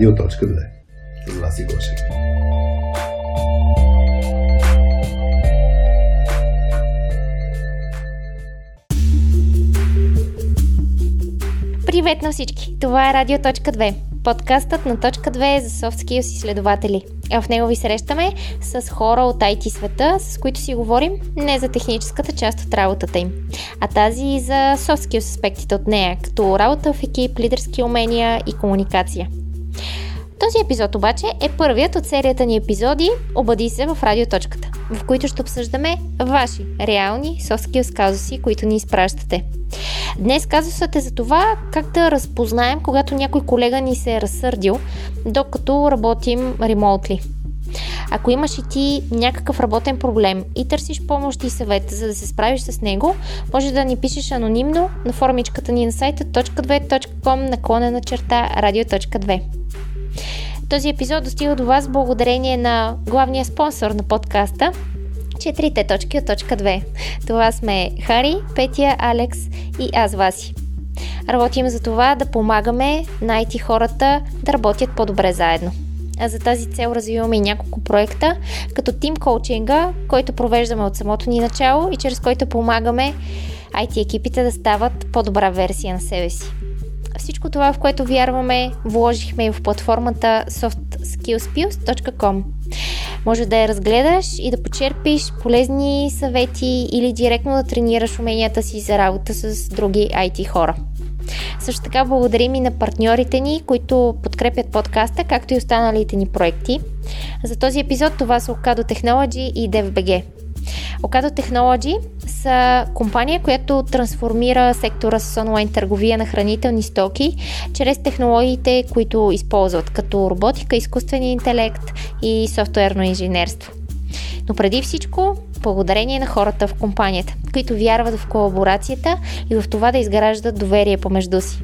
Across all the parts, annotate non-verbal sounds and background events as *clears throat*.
Радио.2. С Васи Гошев. Привет на всички! Това е Радио.2, подкастът на Точка 2 за soft изследователи. В него ви срещаме с хора от IT света, с които си говорим не за техническата част от работата им, а тази за soft аспектите от нея, като работа в екип, лидерски умения и комуникация. Този епизод обаче е първият от серията ни епизоди Обади се в радиоточката, в които ще обсъждаме ваши реални skills казуси, които ни изпращате. Днес казусът е за това как да разпознаем, когато някой колега ни се е разсърдил, докато работим ремонтли. Ако имаш и ти някакъв работен проблем и търсиш помощ и съвет, за да се справиш с него, може да ни пишеш анонимно на формичката ни на сайта .2.com наклонена черта radio.2. Този епизод достига до вас благодарение на главния спонсор на подкаста четирите точки от точка 2. Това сме Хари, Петя, Алекс и аз Васи. Работим за това да помагаме найти хората да работят по-добре заедно. За тази цел развиваме и няколко проекта, като тим коучинга, който провеждаме от самото ни начало и чрез който помагаме IT екипите да стават по-добра версия на себе си. Всичко това, в което вярваме, вложихме и в платформата softskillspills.com. Може да я разгледаш и да почерпиш полезни съвети или директно да тренираш уменията си за работа с други IT хора. Също така благодарим и на партньорите ни, които подкрепят подкаста, както и останалите ни проекти. За този епизод това са Okado Technology и DevBG. Okado Technology са компания, която трансформира сектора с онлайн търговия на хранителни стоки чрез технологиите, които използват, като роботика, изкуствен интелект и софтуерно инженерство. Но преди всичко, благодарение на хората в компанията, които вярват в колаборацията и в това да изграждат доверие помежду си.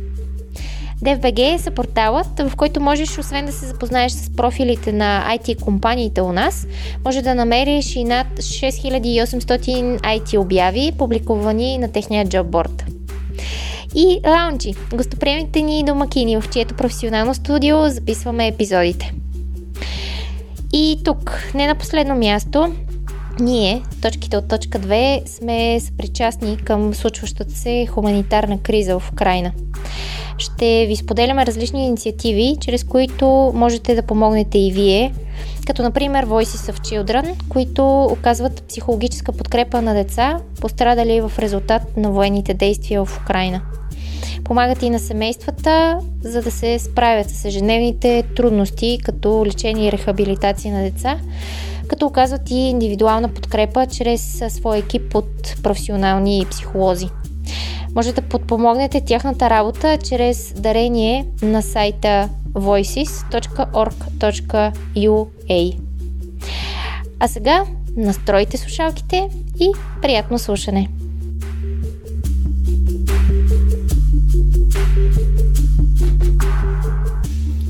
DFBG са порталът, в който можеш, освен да се запознаеш с профилите на IT компаниите у нас, може да намериш и над 6800 IT обяви, публикувани на техния джобборд. И лаунчи, гостоприемните ни домакини, в чието професионално студио записваме епизодите. И тук, не на последно място, ние, точките от точка 2, сме съпричастни към случващата се хуманитарна криза в Украина. Ще ви споделяме различни инициативи, чрез които можете да помогнете и вие, като например Voices of Children, които оказват психологическа подкрепа на деца, пострадали в резултат на военните действия в Украина. Помагат и на семействата, за да се справят с ежедневните трудности, като лечение и рехабилитация на деца, като оказват и индивидуална подкрепа чрез своя екип от професионални психолози. Може да подпомогнете тяхната работа чрез дарение на сайта voices.org.ua. А сега настройте слушалките и приятно слушане!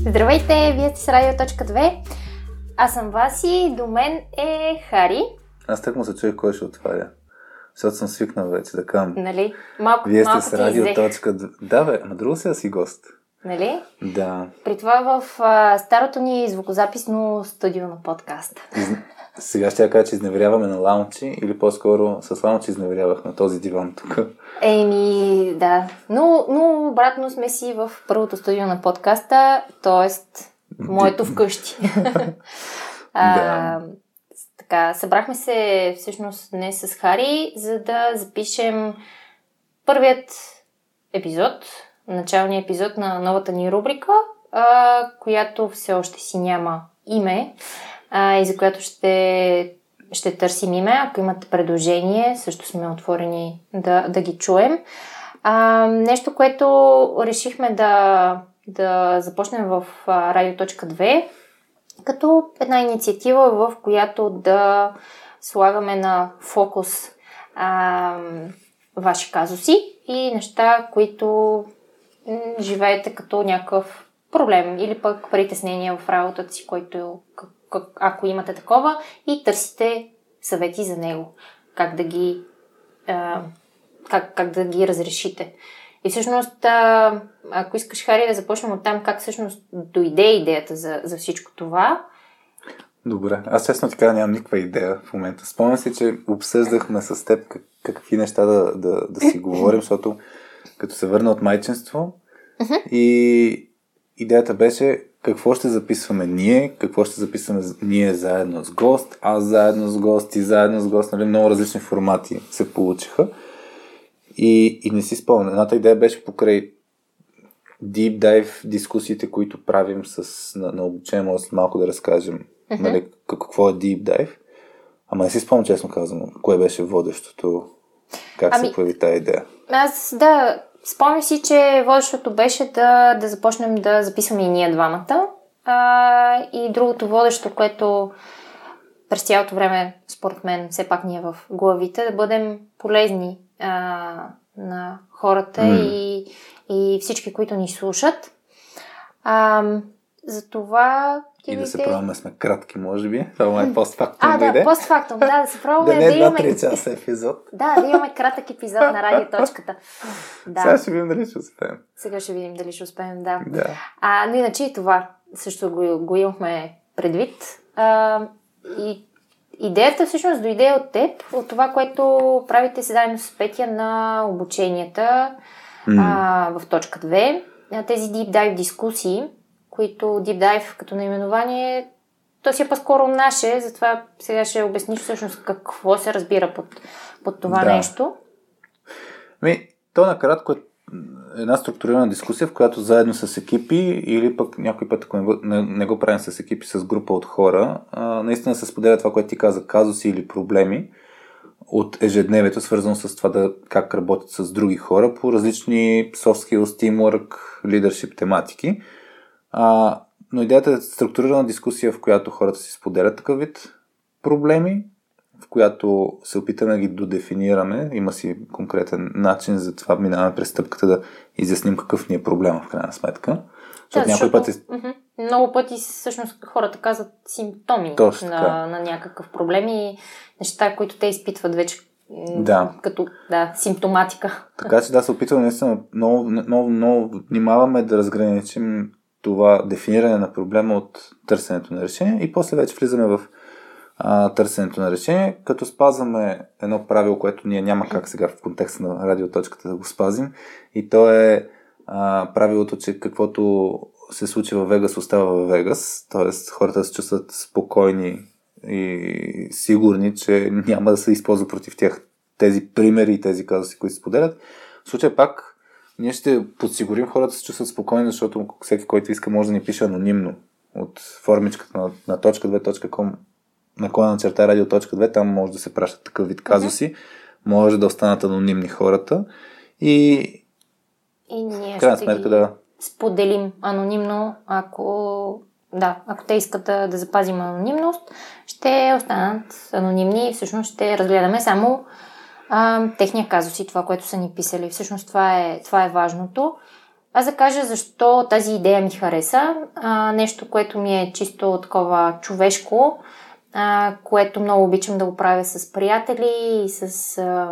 Здравейте, вие сте с Радио.2. Аз съм Васи, до мен е Хари. Аз так му се чуя кой ще отваря. Защото съм свикнал вече да кам. Нали? Малко, Вие малко сте с радио точка... Да, бе, ама друго сега си гост. Нали? Да. При това в а, старото ни звукозаписно студио на подкаста. Сега ще я кажа, че изневеряваме на лаунчи или по-скоро с лаунчи изневерявах на този диван тук. Еми, да. Но, но обратно сме си в първото студио на подкаста, т.е. моето вкъщи. *laughs* а, така, събрахме се всъщност днес с Хари, за да запишем първият епизод, началният епизод на новата ни рубрика, а, която все още си няма име а, и за която ще, ще търсим име. Ако имате предложение, също сме отворени да, да ги чуем. А, нещо, което решихме да, да започнем в радио.2 като една инициатива, в която да слагаме на фокус а, ваши казуси и неща, които живеете като някакъв проблем или пък притеснение в работата си, който, ако имате такова, и търсите съвети за него. Как да ги, а, как, как да ги разрешите. И всъщност, а, ако искаш, Хари, да започнем от там, как всъщност дойде идеята за, за всичко това. Добре. Аз честно така нямам никаква идея в момента. Спомням си, че обсъждахме с теб как, какви неща да, да, да си говорим, защото като се върна от майчинство uh-huh. и идеята беше какво ще записваме ние, какво ще записваме ние заедно с гост, аз заедно с гост и заедно с гост, нали, много различни формати се получиха. И, и не си спомня. Едната идея беше покрай deep dive дискусиите, които правим с, на, на обучение, може малко да разкажем uh-huh. нали, какво е deep dive. Ама не си спомням, честно казвам, кое беше водещото, как ами, се появи тази идея. Аз, да, спомням си, че водещото беше да, да започнем да записваме и ние двамата. А, и другото водещо, което през цялото време, според мен, все пак ни е в главите, да бъдем полезни а, на хората mm. и, и всички, които ни слушат. А, затова и да се пробваме сме кратки, може би. Това е постфактум. А, да, постфактум, да, да се пробваме да, не да имаме... 2-3 часа епизод. *laughs* да, да имаме кратък епизод на радиоточката. *laughs* Да. Сега ще видим дали ще успеем. Сега ще видим дали ще успеем, да. да. А, но иначе и това също го, го имахме предвид. А, и идеята всъщност дойде от теб, от това, което правите се заедно с Петя на обученията mm. а, в точка 2. Тези deep dive дискусии, които Deep Dive като наименование, то си е по-скоро наше, затова сега ще обясниш всъщност какво се разбира под, под това да. нещо. Ми, то накратко е една структурирана дискусия, в която заедно с екипи или пък някой път, ако не го, не, не го правим с екипи, с група от хора, а, наистина се споделя това, което ти каза, казуси или проблеми от ежедневието, свързано с това да, как работят с други хора по различни soft skills, teamwork, leadership тематики. А, но идеята е структурирана дискусия, в която хората си споделят такъв вид проблеми, в която се опитаме да ги додефинираме. Има си конкретен начин, за това минаваме през стъпката да изясним какъв ни е проблема в крайна сметка. Защото да, някой път е... Много пъти всъщност хората казват симптоми на, на някакъв проблем и неща, които те изпитват вече да. като да, симптоматика. Така че да, се опитваме наистина много, много, много внимаваме да разграничим това дефиниране на проблема от търсенето на решение и после вече влизаме в а, търсенето на решение, като спазваме едно правило, което ние няма как сега в контекста на радиоточката да го спазим и то е а, правилото, че каквото се случи във Вегас остава във Вегас, т.е. хората се чувстват спокойни и сигурни, че няма да се използва против тях тези примери и тези казуси, които се споделят. В случай пак ние ще подсигурим хората да се чувстват спокойни, защото всеки, който иска, може да ни пише анонимно от формичката на, на .2.com наклона черта радио.2, там може да се пращат такъв вид казуси, може да останат анонимни хората. И и ние ще сметка, ги да. споделим анонимно, ако да, ако те искат да, да запазим анонимност, ще останат анонимни и всъщност ще разгледаме само а, техния казус и това, което са ни писали. Всъщност това е, това е важното. Аз да кажа защо тази идея ми хареса. А, нещо, което ми е чисто такова човешко, а, което много обичам да го правя с приятели и с а,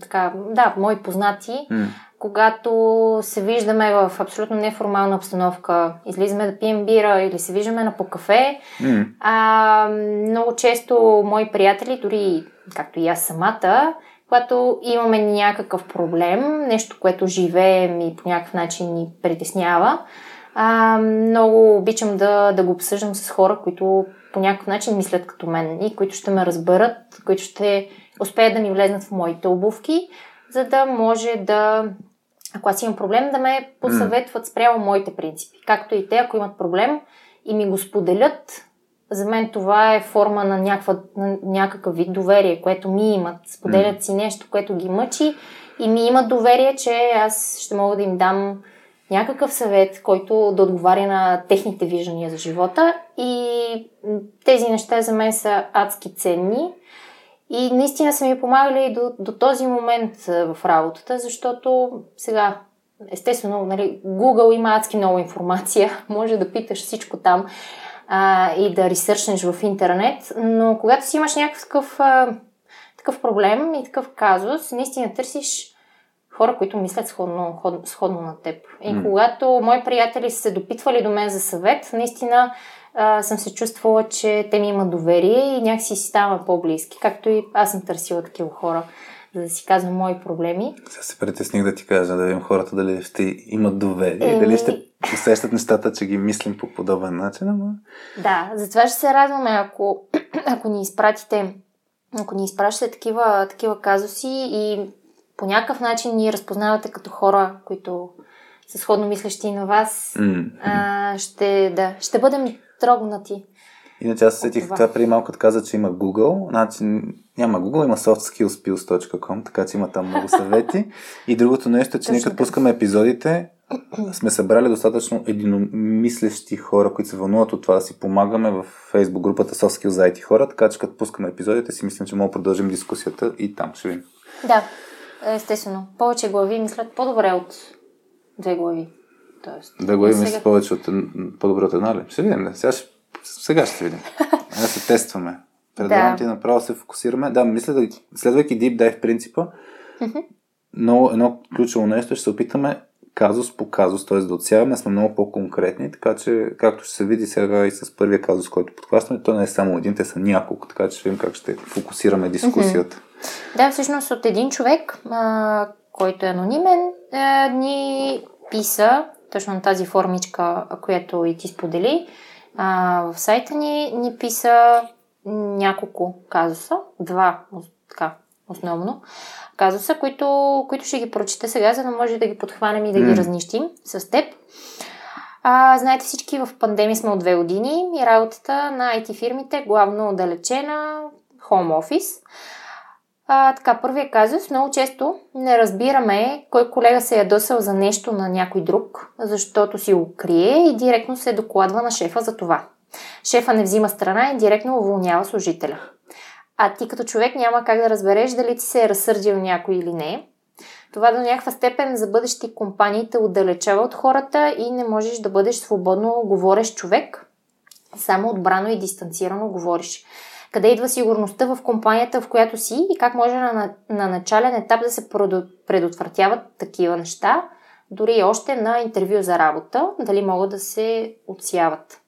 така, да, мои познати. Mm. Когато се виждаме в абсолютно неформална обстановка, излизаме да пием бира или се виждаме на по кафе, mm. а, много често мои приятели, дори както и аз самата, когато имаме някакъв проблем, нещо, което живеем и по някакъв начин ни притеснява, а, много обичам да, да го обсъждам с хора, които по някакъв начин мислят като мен и които ще ме разберат, които ще успеят да ми влезнат в моите обувки, за да може да, ако аз имам проблем, да ме посъветват спрямо моите принципи. Както и те, ако имат проблем и ми го споделят, за мен това е форма на, някаква, на някакъв вид доверие, което ми имат. Споделят си нещо, което ги мъчи и ми имат доверие, че аз ще мога да им дам някакъв съвет, който да отговаря на техните виждания за живота. И тези неща за мен са адски ценни. И наистина са ми помагали до, до този момент в работата, защото сега, естествено, нали, Google има адски много информация, *laughs* може да питаш всичко там а, и да ресърчнеш в интернет, но когато си имаш някакъв а, такъв проблем и такъв казус, наистина търсиш хора, които мислят сходно, сходно на теб. И М. когато мои приятели са се допитвали до мен за съвет, наистина а, съм се чувствала, че те ми имат доверие и някакси си ставаме по-близки. Както и аз съм търсила такива хора, за да си казвам мои проблеми. Сега се притесних да ти кажа, да видим хората дали ще имат доверие, Еми. дали ще усещат нещата, че ги мислим по подобен начин, ама... Да, затова ще се радваме, ако, *clears throat* ако ни изпратите, ако ни изпращате такива, такива казуси и по някакъв начин ни разпознавате като хора, които са сходно мислещи на вас, М. а, ще, да, ще бъдем трогнати. Иначе аз сетих това. преди малко да каза, че има Google. Значи няма Google, има softskillspills.com, така че има там много съвети. И другото нещо е, че ние като пускаме епизодите, сме събрали достатъчно единомислещи хора, които се вълнуват от това да си помагаме в Facebook групата Soft Skills за IT хора, така че като пускаме епизодите си мислим, че мога да продължим дискусията и там ще видим. Да, естествено. Повече глави мислят по-добре от две глави. Тоест, Да имаме сега- с повече от по-добре от една ли? Ще видим. Да. Сега ще, сега ще видим. *laughs* Да се тестваме. Предлагам Да. ти направо се фокусираме. Да, мисля следвайки Deep Dive принципа, но едно ключово нещо ще се опитаме казус по казус, т.е. да отсяваме, сме много по-конкретни, така че, както ще се види сега и с първия казус, който подхващаме, то не е само един, те са няколко, така че ще видим как ще фокусираме дискусията. Да, всъщност от един човек, а, който е анонимен, а, ни писа, точно на тази формичка, която и ти сподели, а, в сайта ни ни писа няколко казуса, два така, основно, казуса, които, които ще ги прочета сега, за да може да ги подхванем и да М. ги разнищим с теб. А, знаете всички, в пандемия сме от две години и работата на IT фирмите главно отдалечена, home office. А, така, първият казус. Много често не разбираме кой колега се е ядосал за нещо на някой друг, защото си го крие и директно се докладва на шефа за това. Шефа не взима страна и директно уволнява служителя. А ти като човек няма как да разбереш дали ти се е разсърдил някой или не. Това до някаква степен за бъдещи компании те отдалечава от хората и не можеш да бъдеш свободно говорещ човек. Само отбрано и дистанцирано говориш. Къде идва сигурността в компанията, в която си и как може на, на начален етап да се предо- предотвратяват такива неща, дори и още на интервю за работа, дали могат да се отсяват.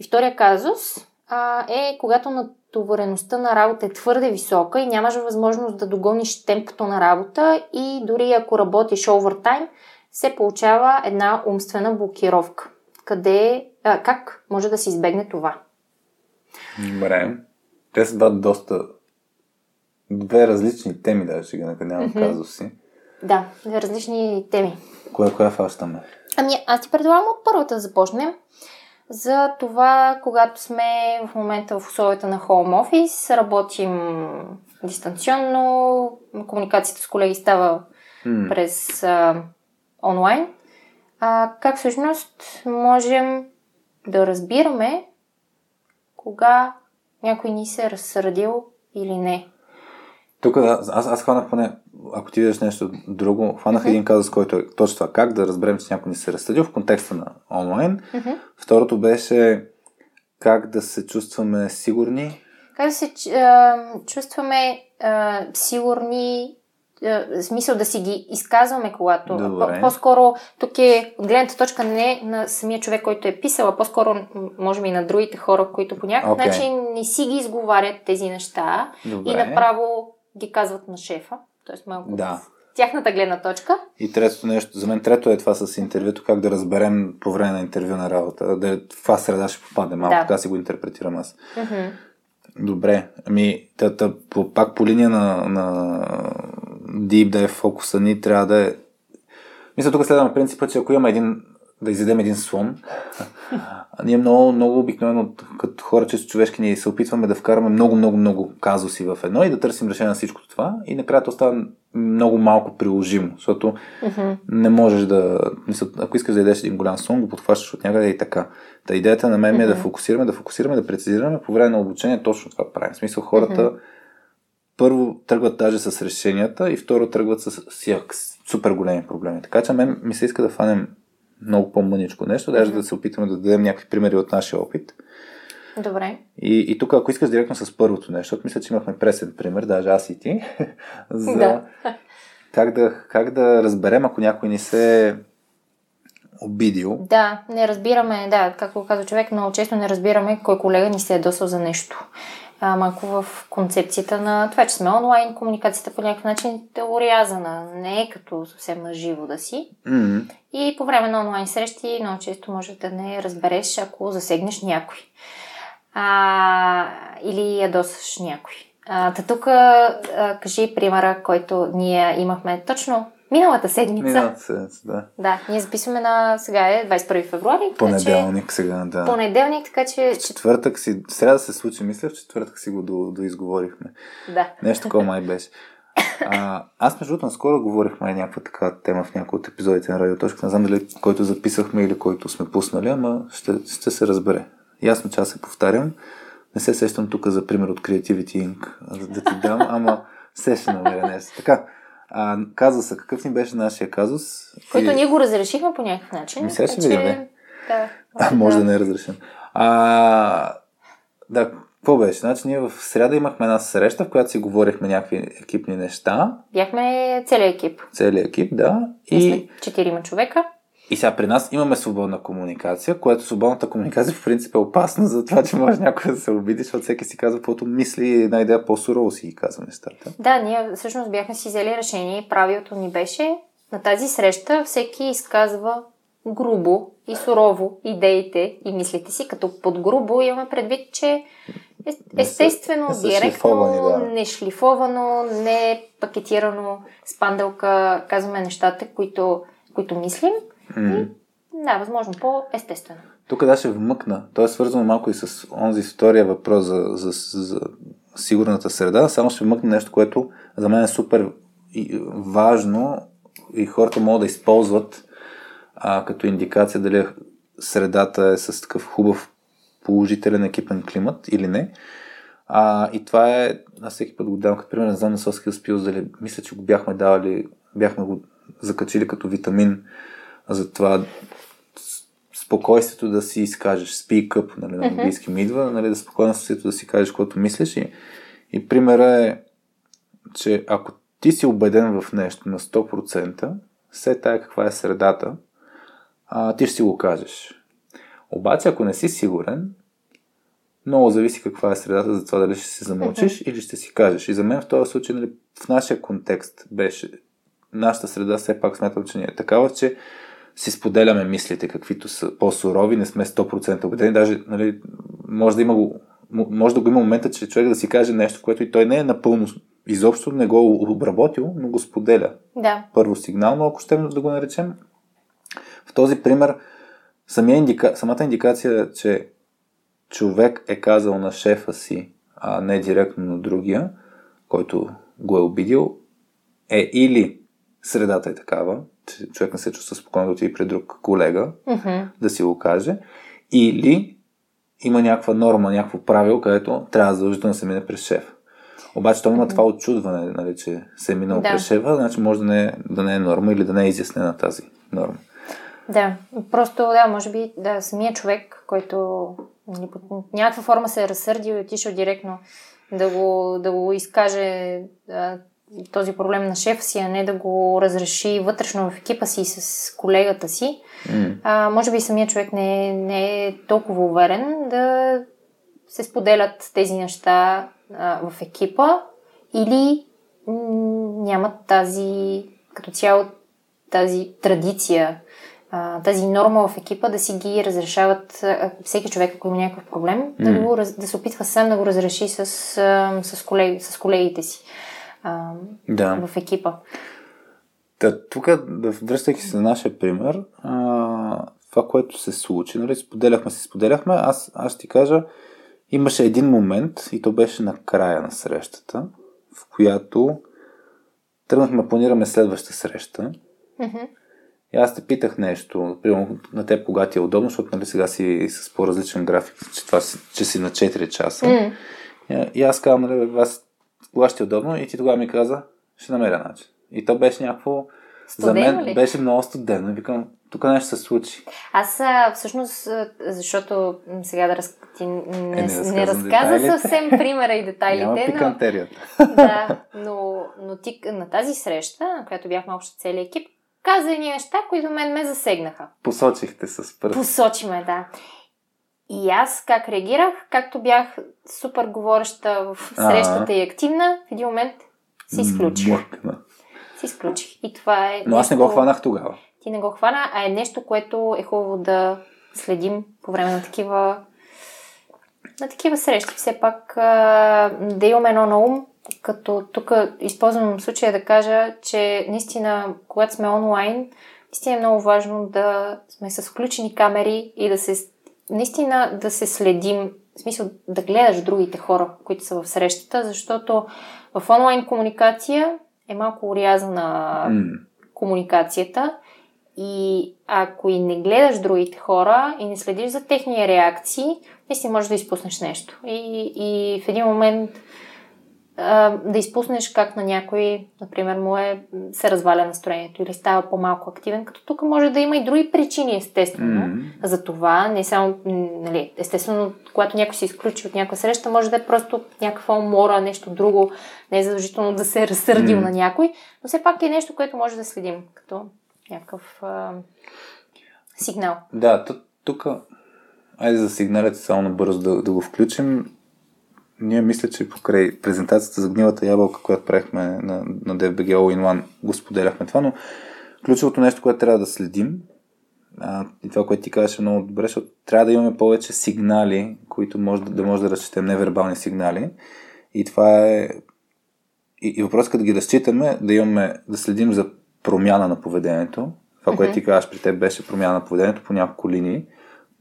И втория казус а, е когато натовареността на работа е твърде висока и нямаш възможност да догониш темпото на работа и дори ако работиш овертайм, се получава една умствена блокировка. Къде, а, как може да се избегне това? Добре. Те са два доста две различни теми, даже ги накънявам Мгм. казуси. Да, различни теми. Коя, коя фащаме? Ами, аз ти предлагам от първата да започнем. За това, когато сме в момента в условията на Home Office, работим дистанционно, комуникацията с колеги става М. през а, онлайн. А, как всъщност можем да разбираме кога някой ни се е разсърдил или не? Тук аз, аз, аз хванах поне, ако ти видиш нещо друго, хванах един казус, който е точно това. Как да разберем, че някой ни се разсъдил в контекста на онлайн. Мгм. Второто беше как да се чувстваме сигурни. Как да се чувстваме а, сигурни, смисъл да си ги изказваме, когато. Добре. По- по-скоро тук е от гледната точка не на самия човек, който е писал, а по-скоро може би на другите хора, които по някакъв Окей. начин не си ги изговарят тези неща Добре. и направо ги казват на шефа. Тоест малко Да. тяхната гледна точка. И третото нещо, за мен трето е това с интервюто, как да разберем по време на интервю на работа, да в каква среда ще попаде малко, Да. така си го интерпретирам аз. Добре, ами та, та, по, пак по линия на, на Deep Dive фокуса ни трябва да е... Мисля, тук следваме принципа, че ако имаме един, да изядем един слон, ние много, много обикновено като хора чисто човешки ние се опитваме да вкараме много, много, много казуси в едно и да търсим решение на всичко това и накрая то става много малко приложимо, защото Мгм. не можеш да... Мисля, ако искаш да ядеш един голям слон, го подхващаш от някъде и така. Та идеята на мен ми е да фокусираме, да фокусираме, да прецизираме по време на обучение точно това правим. В смисъл хората първо тръгват даже с решенията и второ тръгват с, с, с супер големи проблеми. Така че мен ми се иска да фанем много по-мъничко нещо, даже да се опитаме да дадем някакви примери от нашия опит. Добре. И, и тук, ако искаш директно с първото нещо, защото мисля, че имахме пресен пример, даже аз и ти, *laughs* за Да. *laughs* как да, как да разберем, ако някой ни се обидил. Да, не разбираме, да, както казва човек, много често не разбираме кой колега ни се е досъл за нещо. А, малко в концепцията на това, че сме онлайн, комуникацията по някакъв начин е урязана, не е като съвсем на живо да си. Mm-hmm. И по време на онлайн срещи много често може да не разбереш, ако засегнеш някой. А, или ядосаш някой. Та тук кажи примера, който ние имахме точно миналата седмица. Миналата седмица, да. Да, ние записваме на сега е 21 февруари. Понеделник сега, да. Понеделник, така че... В четвъртък си, сряда се случи, мисля, в четвъртък си го до, доизговорихме. Да. Нещо такова май беше. А, аз между другото наскоро говорихме някаква така тема в някои от епизодите на Радиоточка. Не знам дали който записахме или който сме пуснали, ама ще, ще се разбере. Ясно, че аз се повтарям. Не се сещам тук за пример от Creativity Inc. за да ти дам, ама се ще намеря нещо. Така, а, каза се, какъв ни беше нашия казус? Който и... ние го разрешихме по някакъв начин. Ми сега ще видим, че... Да. А, може да не е разрешен. А, да, какво беше? Значи ние в среда имахме една среща, в която си говорихме някакви екипни неща. Бяхме целият екип. Целият екип, да. И... Четирима човека. И сега при нас имаме свободна комуникация, което свободната комуникация в принцип е опасна за това, че може някой да се обиди, защото всеки си казва каквото мисли и една идея по-сурово си ги казва нещата. Да, ние всъщност бяхме си взели решение. Правилото ни беше на тази среща всеки изказва грубо и сурово идеите и мислите си, като под грубо имаме предвид, че естествено, не директно, да. не шлифовано, не пакетирано с панделка казваме нещата, които, които мислим. Mm. И, да, възможно по-естествено. Тук да ще вмъкна. То е свързано малко и с онзи втория въпрос за, за, за сигурната среда. Само ще вмъкна нещо, което за мен е супер важно и хората могат да използват а, като индикация дали средата е с такъв хубав положителен екипен климат или не. А, и това е, аз всеки път го давам като пример, не знам на Соски успил, дали мисля, че го бяхме давали, бяхме го закачили като витамин за това спокойствието да си изкажеш, speak up, нали, на английски ми идва, нали, да спокойствието да си кажеш каквото мислиш и, и примера е, че ако ти си убеден в нещо на 100%, все тая каква е средата, а, ти ще си го кажеш. Обаче, ако не си сигурен, много зависи каква е средата за това дали ще си замълчиш mm-hmm. или ще си кажеш. И за мен в този случай, нали, в нашия контекст беше, нашата среда все пак смятам, че не е такава, че си споделяме мислите, каквито са по-сурови, не сме 100% убедени. Даже нали, може да има може да го има момента, че човек да си каже нещо, което и той не е напълно, изобщо не го обработил, но го споделя. Да. Първо сигнално, ако ще да го наречем. В този пример, самия индика, самата индикация, че човек е казал на шефа си, а не директно на другия, който го е обидил, е или средата е такава, човек не се чувства спокойно да отиде при друг колега, mm-hmm. да си го каже, или има някаква норма, някакво правило, където трябва задължително да се мине през шеф. Обаче то има това очудване, нали, че се е минал да. през шефа, значи може да не, е, да не е норма или да не е изяснена тази норма. Да, просто да, може би да, самия човек, който нали, някаква форма се е разсърдил и отишъл директно да го, да го изкаже да, този проблем на шефа си, а не да го разреши вътрешно в екипа си с колегата си. Mm. А, може би самия човек не, не е толкова уверен да се споделят тези неща а, в екипа или нямат тази, като цяло тази традиция, а, тази норма в екипа да си ги разрешават а, всеки човек, ако има някакъв проблем, mm. да, го, да се опитва сам да го разреши с, а, с, колеги, с колегите си а, да. в екипа. Та, тук, връщайки се на нашия пример, а, това, което се случи, нали, споделяхме се, споделяхме, аз, аз ще ти кажа, имаше един момент, и то беше на края на срещата, в която тръгнахме да планираме следваща среща. Mm-hmm. И аз те питах нещо, примерно на теб кога ти е удобно, защото нали, сега си с по-различен график, че, това, че си на 4 часа. Mm. И, и аз казвам, нали, аз кога ще е удобно и ти тогава ми каза, ще намеря начин. И то беше някакво, Студено за мен ли? беше много студено. Викам, тук нещо се случи. Аз а, всъщност, защото сега да раз... ти не, Е, не не разказа детайлите. съвсем примера и Няма детайлите, но, пикантерията. *laughs* да, но, но ти на тази среща, на която бяхме общо целият екип, каза едни неща, които мен ме засегнаха. Посочихте с пръст. Посочи ме, да. И аз как реагирах, както бях супер говореща в срещата и активна, в един момент се изключих. Млъкна. Се изключих. И това е. Но аз не го хванах тогава. Ти не го хвана, а е нещо, което е хубаво да следим по време на такива на такива срещи. Все пак да имаме едно на ум, като тук използвам случая да кажа, че наистина, когато сме онлайн, наистина е много важно да сме с включени камери и да се наистина да се следим, в смисъл да гледаш другите хора, които са в срещата, защото в онлайн комуникация е малко урязана М. комуникацията и ако и не гледаш другите хора и не следиш за техния реакции, наистина можеш да изпуснеш нещо. И, и в един момент да изпуснеш как на някой, например, му е, се разваля настроението или става по-малко активен, като тук може да има и други причини, естествено. М. За това, не само, нали, естествено, когато някой се изключи от някаква среща, може да е просто някаква умора, нещо друго, не е задължително да се е разсърдил М. на някой, но все пак е нещо, което може да следим като някакъв а, сигнал. Да, тук, айде за сигналите само набързо да, да го включим. Ние мисля, че покрай презентацията за гнилата ябълка, която правихме на, на DFBG All in One, го споделяхме това, но ключовото нещо, което трябва да следим, а, и това, което ти казваш е много добре, защото трябва да имаме повече сигнали, които може да, да може да разчетем, невербални сигнали. И това е и, и въпросът като ги разчитаме, да имаме, да следим за промяна на поведението. Това, което ти казваш при теб беше промяна на поведението по няколко линии.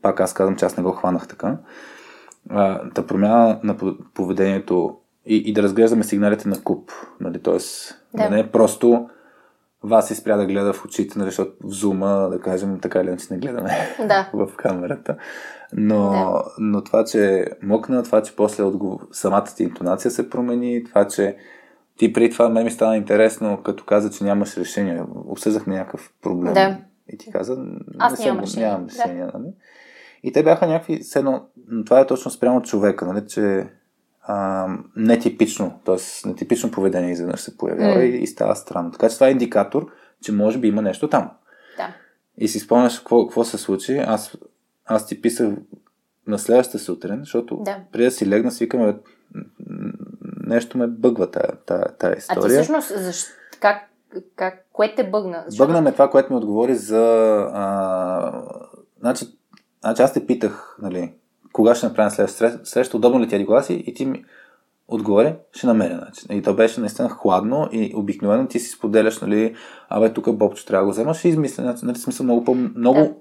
Пак аз казвам, че аз не го хванах така. А, да промяна на по- поведението и, и да разглеждаме сигналите на куп. Нали? Тоест, да. Да. да не е просто вас и спря да гледа в очите, нали? защото в зума, да кажем, така или иначе не гледаме Да. *laughs* в камерата. Но, Да. но това, че мъкна, това, че после отгов... самата ти интонация се промени, това, че ти преди това мен ми стана интересно, като каза, че нямаш решение. Обсъждахме някакъв проблем. Да. И ти каза, Аз не нямам съм- решение. Нямам Да. решение. Нали? И те бяха някакви, все едно, но това е точно спрямо човека, нали, че а, нетипично, т.е. нетипично поведение изведнъж се появява М. и, и става странно. Така че това е индикатор, че може би има нещо там. Да. И си спомняш какво, какво се случи. Аз, аз ти писах на следващата сутрин, защото Да. преди да си легна, си викаме, «Бе, м, нещо ме бъгва тая, тая, тая А ти история. всъщност, защ... как, как, кое те бъгна? Защото- Бъгна ме това, което ми отговори за... А, значи, значи аз те питах, нали, кога ще направим следващата среща, удобно ли ти е кога си? И ти ми отговори, ще намеря начин. И то беше наистина хладно и обикновено ти си споделяш, нали, абе, тук Бобчо трябва да го вземаш и измисля, нали, смисъл много, по, много Да.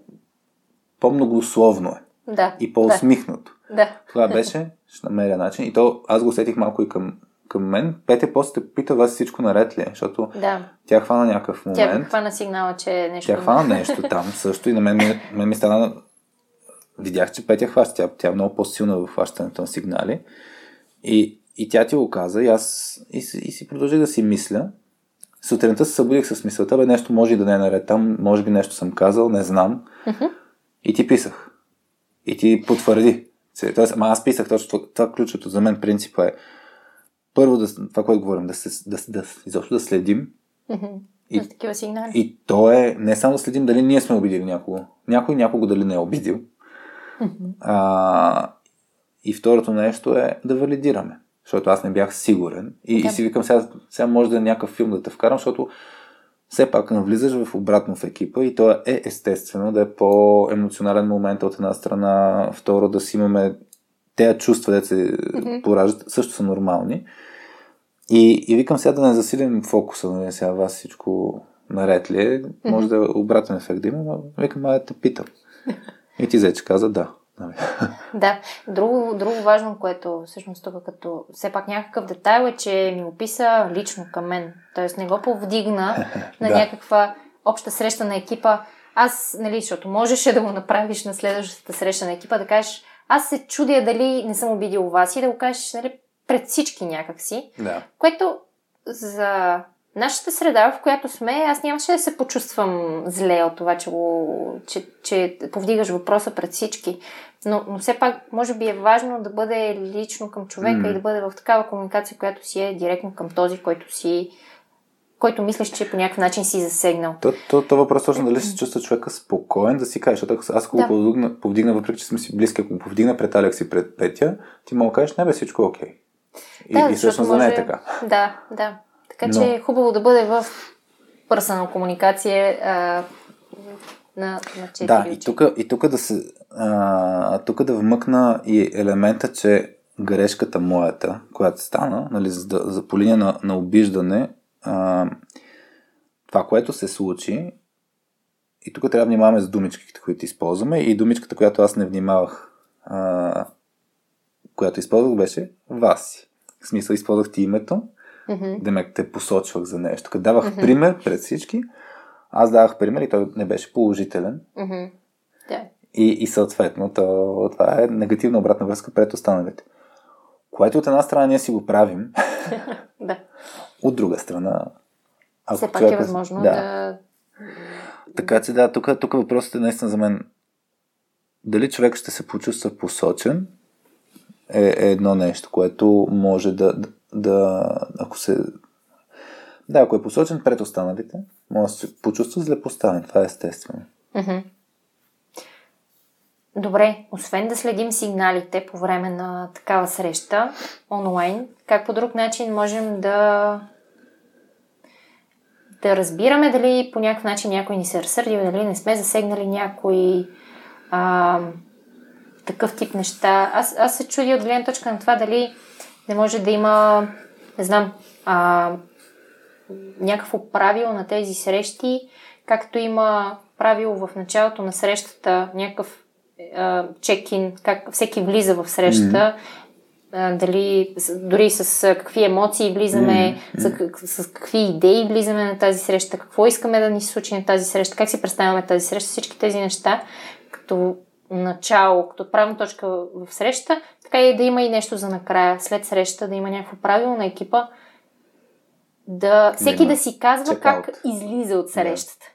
по-многословно е Да. и по-усмихнато. Да. Това беше, ще намеря начин. И то аз го усетих малко и към, към мен. Петя после те пита вас всичко наред ли е, защото Да. тя хвана някакъв момент. Тя хвана сигнала, че е нещо. Тя хвана нещо там също и на мен, ми- мен ми стана... Видях, че Петя хваща. Тя, тя е много по-силна в хващането на сигнали. И, и тя ти го каза и аз и, си- и си продължих да си мисля. Сутринта се събудих с мисълта, бе нещо може и да не е наред там, може би нещо съм казал, не знам. И ти писах. И ти потвърди. Тоест, ама аз писах точно това, това ключото за мен принципа е първо да, това, което говорим, да, се, да, да, изобщо да следим Мгм. И- такива сигнали. и то е не само да следим дали ние сме обидили някого, някой някого дали не е обидил. А, и второто нещо е да валидираме. Защото аз не бях сигурен. И, Да. и си викам, сега, сега може да е някакъв филм да те вкарам, защото все пак навлизаш в обратно в екипа и то е естествено да е по-емоционален момент от една страна, второ да си имаме тези чувства, да се пораждат, също са нормални. И, и викам сега да не засилим фокуса, нали, сега вас всичко наред ли е, може да е обратен ефект да има, но викам, ай те питам. *laughs* И ти вече каза да. Да. Друго, друго важно, което всъщност тук като все пак някакъв детайл е, че ми описа лично към мен. Тоест не го повдигна *laughs* на Да. някаква обща среща на екипа. Аз, нали, защото можеше да го направиш на следващата среща на екипа, да кажеш, аз се чудя дали не съм обидил вас и да го кажеш, нали, пред всички някакси. Да. Което за нашата среда, в която сме, аз нямаше да се почувствам зле от това, че, го, че, че повдигаш въпроса пред всички. Но, но все пак, може би е важно да бъде лично към човека mm. и да бъде в такава комуникация, която си е директно към този, който си който мислиш, че по някакъв начин си засегнал. То, то, то въпрос точно дали се чувства човека спокоен да си каже, защото аз ако да. го повдигна, повдигна, въпреки че сме си близки, ако повдигна пред Алекс и пред Петя, ти да кажеш, не бе, всичко е окей. И, да, и всъщност за не е така. Да, да. Така че е хубаво да бъде в пърсънал комуникация а, на, на 4 Да, и тук, и тук да се а, тук да вмъкна и елемента, че грешката моята, която стана, нали, за, за по линия на, на обиждане, а, това, което се случи, и тук трябва да внимаваме с думичките, които използваме, и думичката, която аз не внимавах, а, която използвах, беше Васи. В смисъл, използвах ти името, mm-hmm. да ме те посочвах за нещо. Като давах mm-hmm. пример пред всички, аз давах пример и той не беше положителен. Mm-hmm. Yeah. И, и съответно, то, това е негативна обратна връзка пред останалите. Което от една страна ние си го правим. *laughs* да. От друга страна. Ако Все пак е възможно да. да... Така че да, тук, тук въпросът е наистина за мен дали човек ще се почувства посочен е, е едно нещо, което може да, да, ако се да, ако е посочен пред останалите, може да се почувства зле поставен. Това е естествено. Добре, освен да следим сигналите по време на такава среща онлайн, как по друг начин можем да да разбираме дали по някакъв начин някой ни се разсърдил, дали не сме засегнали някой а, такъв тип неща. Аз, аз се чудя от гледна точка на това дали не може да има, не знам, а, някакво правило на тези срещи, както има правило в началото на срещата, някакъв чекин, как всеки влиза в среща, mm-hmm. дали дори с какви емоции влизаме, mm-hmm. с, с какви идеи влизаме на тази среща, какво искаме да ни се случи на тази среща, как си представяме тази среща, всички тези неща, като начало, като правна точка в среща, така и да има и нещо за накрая, след среща, да има някакво правило на екипа, да всеки да си казва как излиза от срещата.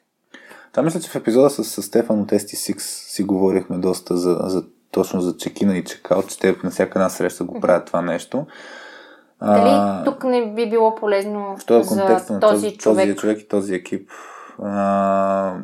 Това мисля, че в епизода с, с Стефан от ST6 си говорихме доста за, за точно за чекина и чекаут, че те на всяка една среща го правят това нещо. Дали а, тук не би било полезно в за на този, този човек? Този човек и този екип. А,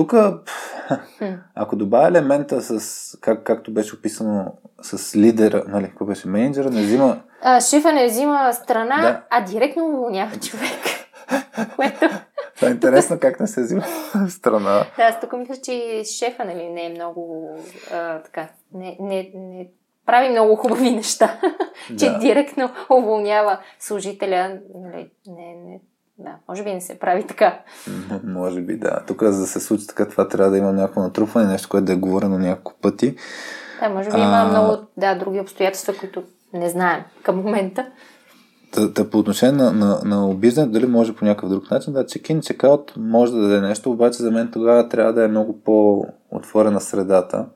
тук, *laughs* ако добавя елемента с, как, както беше описано, с лидера, нали, какво беше, менеджера, не взима... А, шефа не взима страна, да. а директно уволнява човек. *laughs* Което... Това е интересно как не се взима *laughs* страна. Да, аз тук мисля, че шефа нали, не е много а, така, не, не, не прави много хубави неща, да. че директно уволнява служителя. Нали, не, не, да, може би не се прави така. *laughs* може би, да. Тук, за да се случи така, това трябва да има някакво натрупване, нещо, което да е говорено няколко пъти. Да, може би а... има много да, други обстоятелства, които не знаем към момента. Та, та по отношение на, на, на обиждането, дали може по някакъв друг начин, да, чекин, чекаут може да даде нещо, обаче за мен тогава трябва да е много по-отворена средата.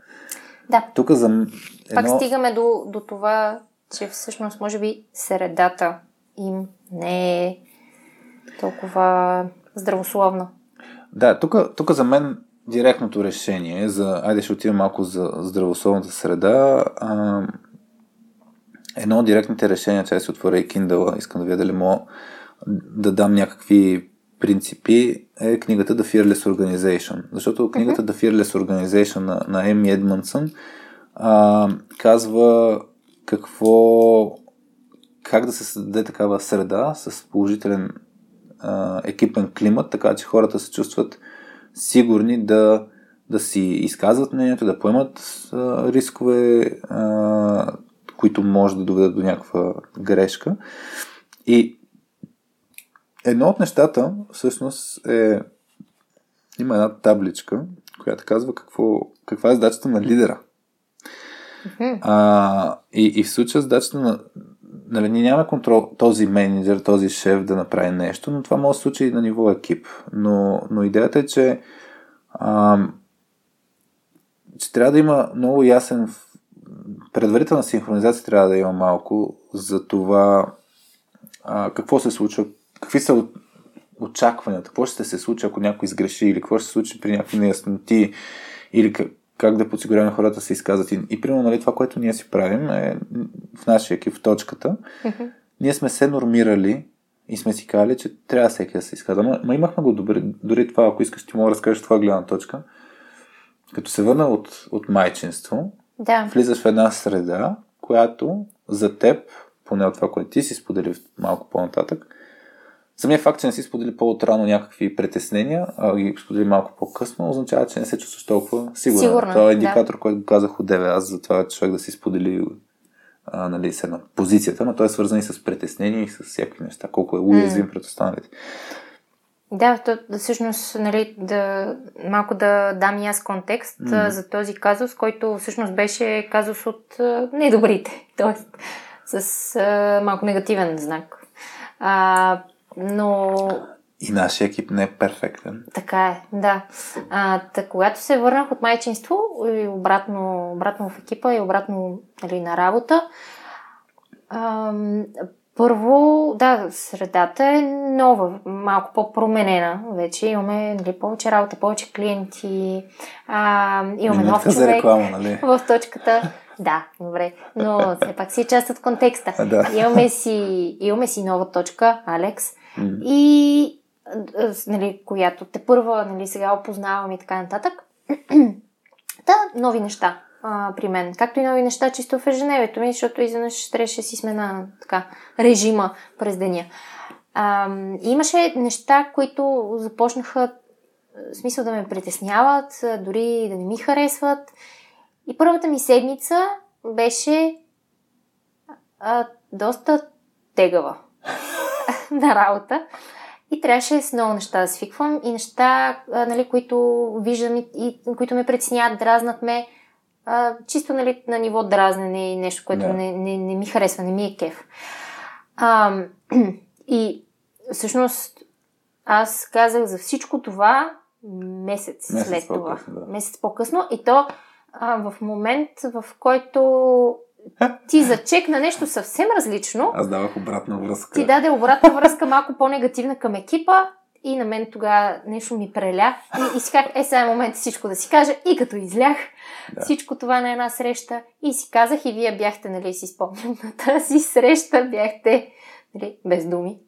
Да. Тук за едно... Пак стигаме до, до това, че всъщност може би средата им не е толкова здравословна. Да, тук, за мен директното решение за, айде ще отидем малко за здравословната среда, а, едно от директните решения, че се отворя и Kindle, искам да видя дали мога да дам някакви принципи, е книгата The Fearless Organization. Защото книгата The Fearless Organization на, на Еми Едмонсън а, казва какво как да се създаде такава среда с положителен а, екипен климат, така че хората се чувстват сигурни да, да си изказват мнението, да поемат а, рискове, а, които може да доведат до някаква грешка. И едно от нещата, всъщност, е има една табличка, която казва какво, каква е задачата на лидера. Mm-hmm. А, и, и в случая задачата на... Нали, ние нямаме контрол този менеджер, този шеф да направи нещо, но това може да случи и на ниво екип. Но, но идеята е, че, а, че трябва да има много ясен предварителна синхронизация трябва да има малко за това а, какво се случва, какви са очакванията, какво ще се случи, ако някой сгреши, или какво ще се случи при някакви неясноти, или как, да подсигуряваме хората да се изказват. И, и примерно, нали, това, което ние си правим е в нашия екип, в точката, Мгм. ние сме се нормирали и сме си казали, че трябва всеки да се изказва. Ма, ма имахме го добре, дори това, ако искаш, ти мога да разкажеш това гледна точка. Като се върна от, от майчинство, Да. влизаш в една среда, която за теб, поне от това, което ти си сподели малко по-нататък, самия факт, че не си сподели по-отрано някакви притеснения, а ги сподели малко по-късно, означава, че не се чувстваш толкова сигурен. Сигурна, Това е да. индикатор, който го казах от 9 аз за това човек да си сподели а, нали, с една позицията, но той е свързан и с притеснения и с всякакви неща, колко е уязвим пред останалите. Да, то, да, всъщност, нали, да, малко да дам и аз контекст mm. за този казус, който всъщност беше казус от а, недобрите, *laughs* т.е. с а, малко негативен знак. А, но И нашия екип не е перфектен. така е, да. А, та, когато се върнах от майчинство и обратно, обратно в екипа и обратно нали, на работа, ам, първо, да, средата е нова, малко по-променена. Вече имаме нали, повече работа, повече клиенти, а, имаме нов Минутка за човек реклама, нали? *laughs* в точката. Да, добре, но все пак си част от контекста. Да. Имаме, си, имаме си нова точка, Алекс, И нали, която те първа нали, сега опознавам и така нататък. *clears throat* Та, нови неща а, при мен. Както и нови неща чисто в ежедневието ми, защото изведнъж трябваше да си смена така, режима през деня. А, имаше неща, които започнаха в смисъл да ме притесняват, дори да не ми харесват. И първата ми седмица беше а, доста тегава *laughs* на работа. И трябваше с много неща да свиквам и неща, а, нали, които виждам и, и които ме притесняват, дразнат ме. А, чисто нали, на ниво дразнене и нещо, което Да. не, не, не ми харесва, не ми е кеф. А, *clears throat* и всъщност аз казах за всичко това месец, Месец след това. да. Месец по-късно. И то а, в момент, в който ти зачекна нещо съвсем различно, Аз давах обратна връзка. ти даде обратна връзка малко по-негативна към екипа и на мен тогава нещо ми преля и, и си казах, е сега е момент всичко да си кажа и като излях Да. всичко това на една среща и си казах и вие бяхте, нали си спомням на тази среща, бяхте нали, без думи.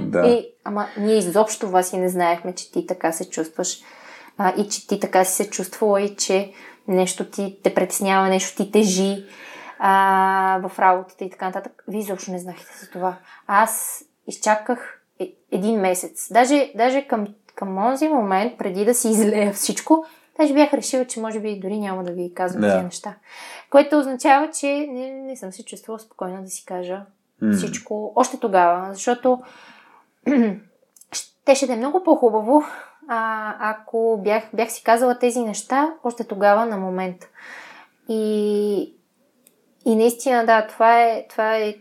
Да. И, ама ние изобщо вас и не знаехме, че ти така се чувстваш а, и че ти така си се чувствала и че нещо ти те притеснява, нещо ти тежи а, в работата и така нататък. Вие изобщо не знаехте за това. Аз изчаках е- един месец. Даже, даже към, към този момент, преди да си излея всичко, даже бях решила, че може би дори няма да ви казвам Да. тези неща. Което означава, че не, не съм се чувствала спокойна да си кажа М. всичко още тогава, защото *clears throat* щеше да е много по-хубаво, а, ако бях, бях си казала тези неща още тогава на момент. И, и наистина, да, това е, това е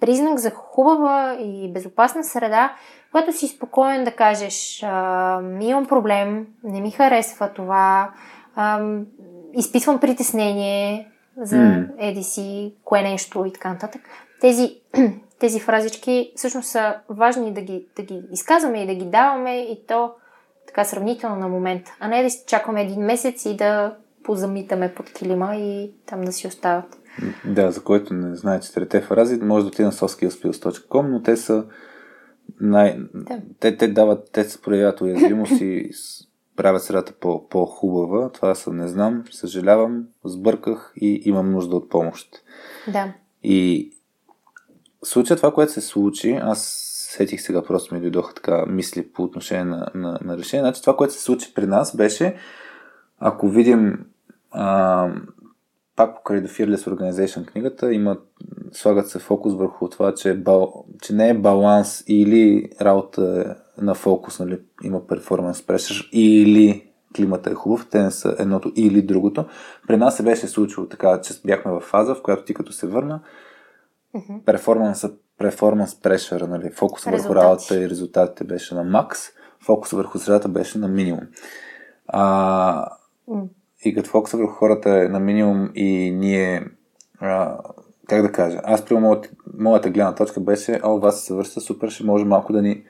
признак за хубава и безопасна среда, когато си спокоен да кажеш, а, имам проблем, не ми харесва това, а, изписвам притеснение за М. еди си, кое нещо и така нататък. Тези, *clears throat* тези фразички всъщност са важни да ги, да ги изказваме и да ги даваме и то така сравнително на момента, а не да чакаме един месец и да позамитаме под килима и там да си остават. Да, за който не знае четирите фрази, може да отиде на soskillspills.com, но те са най... Да. Те, те дават, те се проявяват уязвимост и правят средата по, по-хубава. Това са не знам, съжалявам, сбърках и имам нужда от помощ. Да. И случая това, което се случи, аз сетих сега, просто ми дойдоха така мисли по отношение на, на, на решение. Значи това, което се случи при нас беше, ако видим а, пак по Credo Fearless Organization книгата, има, слагат се фокус върху това, че, бал, че не е баланс или работа е на фокус, нали, има перформанс pressure, или климата е хубав, те не са едното или другото. При нас се беше случило така, че бяхме в фаза, в която ти като се върна, Мгм. перформанса, перформанс прешъра, нали, фокус върху работата и резултатите беше на макс, фокус върху средата беше на минимум. А. и като фокуса върху хората е на минимум и ние, а, как да кажа, аз при моята, моята гледна точка беше, о, вас се върши супер, ще може малко да ни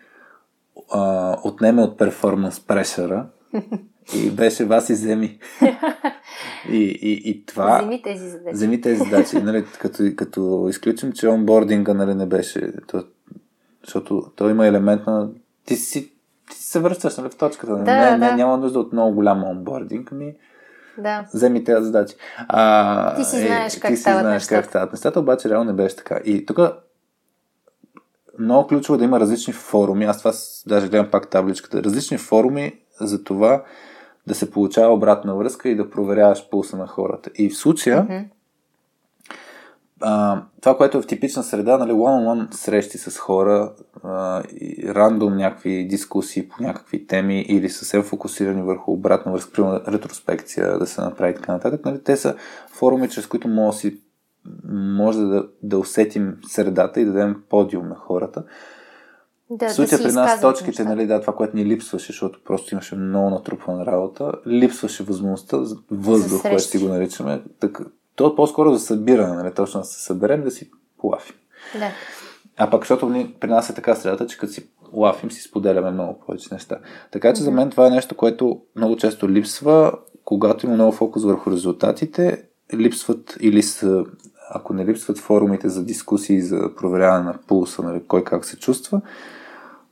а, отнеме от перформанс прешера и беше вас и вземи. *laughs* и, и, и това... Вземи тези задачи. Вземи тези задачи. *laughs* нали, като, като изключим, че онбординга нали, не беше... То, защото той има елемент на... Ти си, ти се връщаш нали, в точката. Да, не, да. не, няма нужда от много голям онбординг. Ми, Да. вземи тези задачи. А, Ти си знаеш как ти си стават знаеш нещата. как стават нещата, обаче реално не беше така. И тук много ключово е да има различни форуми. Аз това даже гледам пак табличката. Различни форуми за това да се получава обратна връзка и да проверяваш пулса на хората. И в случая, Мгм. А, това, което е в типична среда, нали, one-on-one срещи с хора, а, и рандом някакви дискусии по някакви теми или съвсем фокусирани върху обратна връзка, примерно ретроспекция да се направи така нататък, нали, те са форуми, чрез които може да си може да, да усетим средата и да дадем подиум на хората. Да, В случая да при нас точките, нещата. нали, да, това, което ни липсваше, защото просто имаше много натрупвана работа, липсваше възможността въздух, което си го наричаме. Так, то е по-скоро за събиране, нали, точно да се съберем, да си полафим. Да. А пък, защото ни, при нас е така средата, че като си лафим, си споделяме много повече неща. Така че за мен това е нещо, което много често липсва, когато има много фокус върху резултатите, липсват или са, ако не липсват форумите за дискусии, за проверяване на пулса, нали, кой как се чувства,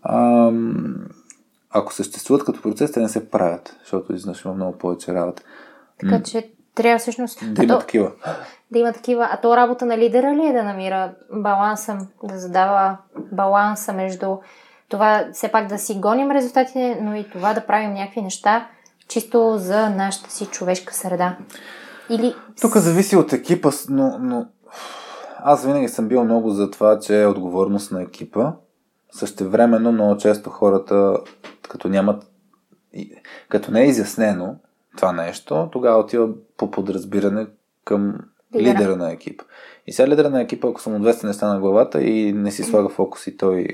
ам, ако съществуват като процес, те не се правят, защото изнъж има много повече работа. Така че трябва всъщност Да има то, такива. да има такива. А то работа на лидера ли е да намира баланса, да задава баланса между това все пак да си гоним резултатите, но и това да правим някакви неща чисто за нашата си човешка среда. Или Тук зависи от екипа, но, но аз винаги съм бил много за това, че е отговорност на екипа. Същевременно много често хората, като нямат, като не е изяснено това нещо, тогава отива по подразбиране към Лидера. лидера на екипа. И сега лидера на екипа, ако са му 200 неща на главата и не си слага фокус и той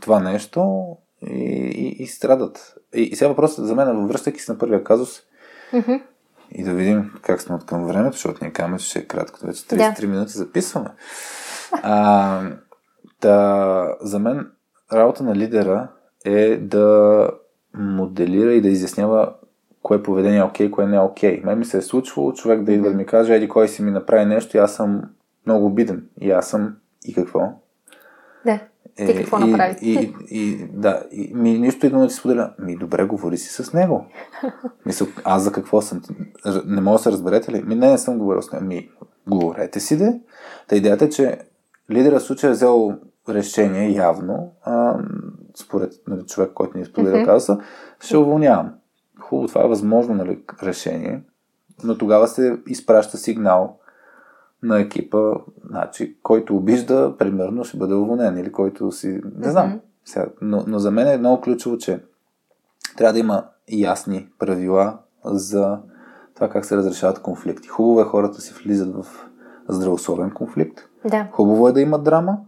това нещо, и, и, и страдат. И, и сега въпросът за мен, връщайки се на първия казус, и да видим как сме от към времето, защото ние казваме, че ще е кратко. Вече 33 минути записваме. А, да, за мен работа на лидера е да моделира и да изяснява кое поведение е окей, кое не е окей. Мен ми се е случвало човек да идва да ми каже, еди кой си ми направи нещо и аз съм много обиден. И аз съм и какво? Да. Ти какво и, направи? И, и, и, да, и, ми нищо идва да ти споделя. Ми добре, говори си с него. *laughs* Мисля, аз за какво съм? Не мога да се разберете ли? Ми не, не съм говорил с него. Ми, говорете си де. Та идеята е, че лидера в случая е взел решение явно, а, според нали, човек, който ни споделя Мгм. каза, ще уволнявам. Хубаво, това е възможно нали, решение, но тогава се изпраща сигнал на екипа, значи, който обижда, примерно, ще бъде уволнен или който си... Не знам. Мгм. Сега, но, но за мен е много ключово, че трябва да има ясни правила за това как се разрешават конфликти. Хубаво е хората си влизат в здравословен конфликт. Да. Хубаво е да има драма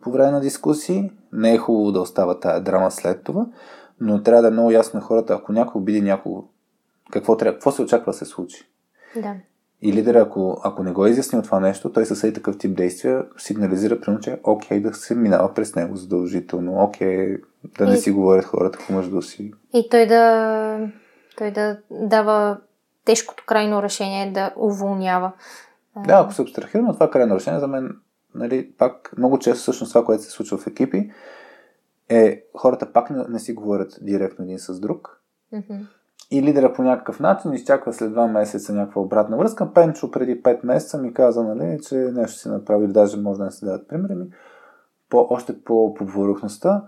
по време на дискусии. Не е хубаво да остава тая драма след това, но трябва да е много ясно на хората, ако някой обиди някого, какво, трябва, какво се очаква да се случи. Да. И лидера, ако, ако не го е изяснил това нещо, той със такъв тип действия сигнализира, примерно, че окей да се минава през него задължително, окей да не И- си говорят хората помежду си. И той да, той да дава тежкото крайно решение да уволнява. Да, ако се абстрахираме от това крайно решение, за мен, нали, пак много често всъщност това, което се случва в екипи, е хората пак не, не си говорят директно един с друг. мгм. И лидера по някакъв начин изчаква след два месеца някаква обратна връзка. Пенчо преди 5 месеца ми каза, нали, че нещо си направи, даже може да не се дадат примери ми. По, още по повърхността.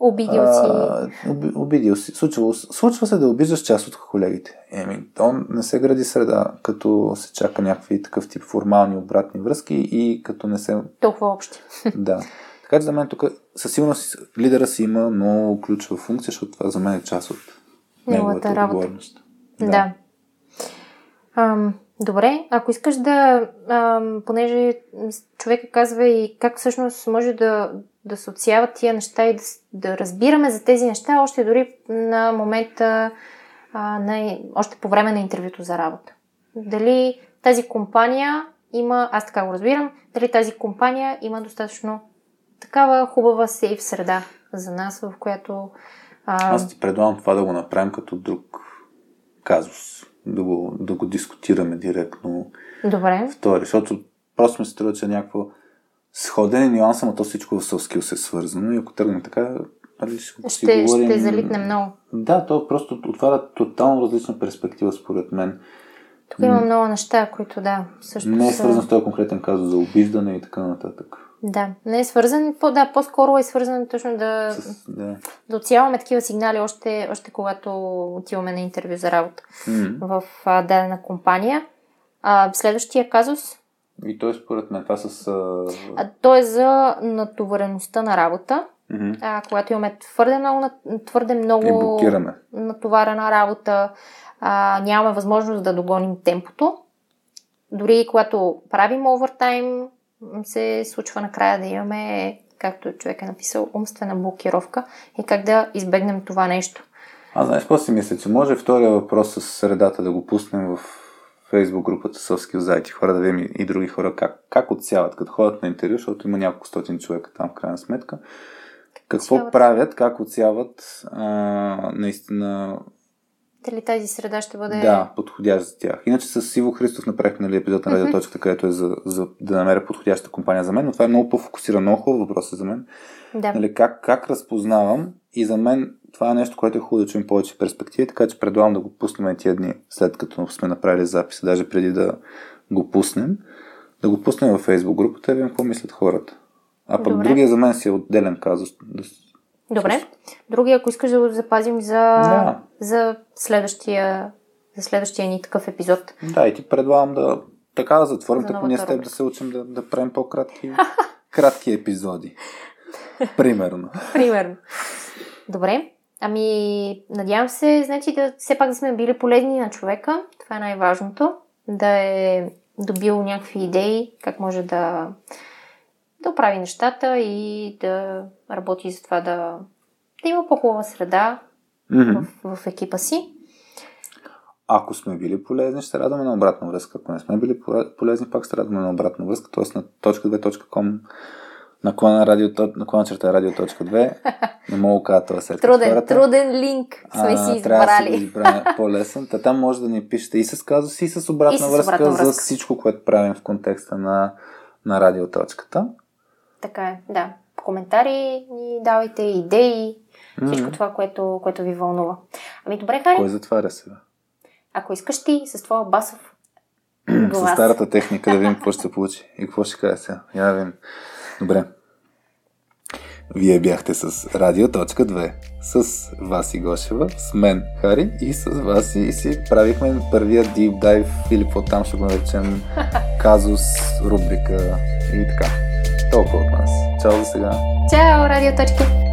Обидил си. а, оби- обидил си. Случва, случва се да обиждаш част от колегите. Еми, то не се гради среда, като се чака някакви такъв тип формални обратни връзки и като не се Толкова общи. да. *laughs* Така че за мен тук със сигурност лидера си има много ключова функция, защото това за мен е част от Неговата отговорност. Да. да. Ам, добре, ако искаш да, ам, понеже човека казва и как всъщност може да, да се отсяват тия неща и да, да разбираме за тези неща, още дори на момента, а, на, още по време на интервюто за работа. Дали тази компания има, аз така го разбирам, дали тази компания има достатъчно такава хубава сейф среда за нас, в която А... Аз ти предлагам това да го направим като друг казус. Да го, да го дискутираме директно. Добре. Втори, защото просто ми се струва, че е някакво сходен е нюанс, ама то всичко в soft skills е свързано и ако тръгнем така, нали, ще, ще, си говорим... ще залитне много. Да, то просто отваря тотално различна перспектива, според мен. Тук има много неща, които да, също Не е свързан са... с този конкретен казус за обиждане и така нататък. Да, не е свързан, по, да, по-скоро е свързан точно да, с, да. да отсяваме такива сигнали още, още когато отиваме на интервю за работа mm-hmm. в а, дадена компания. А, следващия казус. И той според мен това с... А... А, той е за натовареността на работа. Mm-hmm. А, когато имаме твърде много, твърде много натоварена работа, а, нямаме възможност да догоним темпото. Дори когато правим овертайм, се случва накрая да имаме, както човек е написал, умствена блокировка и как да избегнем това нещо. Аз знаеш какво си мисля, че може втория въпрос с средата да го пуснем в фейсбук групата Съвски заети хора, да видим и други хора как, как отсяват, като ходят на интервю, защото има няколко стотин човека там в крайна сметка. Какво отсяват? правят, как отсяват а, наистина дали тази среда ще бъде... Да, подходящ за тях. Иначе с Сиво Христов направихме нали, епизод на радиоточката, където е за, за да намеря подходяща компания за мен, но това е много по-фокусиран, много хубав въпрос е за мен. Да. Нали, как, как разпознавам и за мен това е нещо, което е хубаво да чуем повече перспективи, така че предлагам да го пуснем тия дни, след като сме направили записа, даже преди да го пуснем, да го пуснем във Facebook групата и видим какво мислят хората. А пък Добре. другия за мен си е отделен казус. Да Добре. Другия, ако искаш да го запазим за, да. за, следващия, за следващия ни такъв епизод. Да, и ти предлагам да така да затворим, така ние с теб да се учим да, да правим по-кратки *laughs* кратки епизоди. Примерно. *laughs* Примерно. Добре. Ами, надявам се, значи, да все пак да сме били полезни на човека. Това е най-важното. Да е добил някакви идеи, как може да да оправи нещата и да работи за това да, да има по-хубава среда mm-hmm. в, в екипа си. Ако сме били полезни, ще радваме на обратна връзка. Ако не сме били полезни, пак ще радваме на обратна връзка, т.е. на .2.com наклона, радио, наклона черта радио.2 *laughs* не мога да кажа това след труден, хората. труден линк сме си избрали. Трябва да си избраме по-лесен. Та там може да ни пишете и с казус, и с обратна, и с връзка, обратна връзка за всичко, което правим в контекста на, на радиоточката. Така е, да. Коментари ни давайте, идеи, mm-hmm. всичко това, което, което ви вълнува. Ами добре, Хари. Кой затваря сега? Ако искаш ти с твоя басов глас. С старата техника да видим какво ще се получи и какво ще кажа сега. Я видим. Добре. Вие бяхте с Радио.2 с Васи Гошева, с мен Хари и с Васи и си правихме първия deep dive или какво там ще го наречем *laughs* казус, рубрика и така. Толкова от нас. Чао за сега. Чао, радиоточки!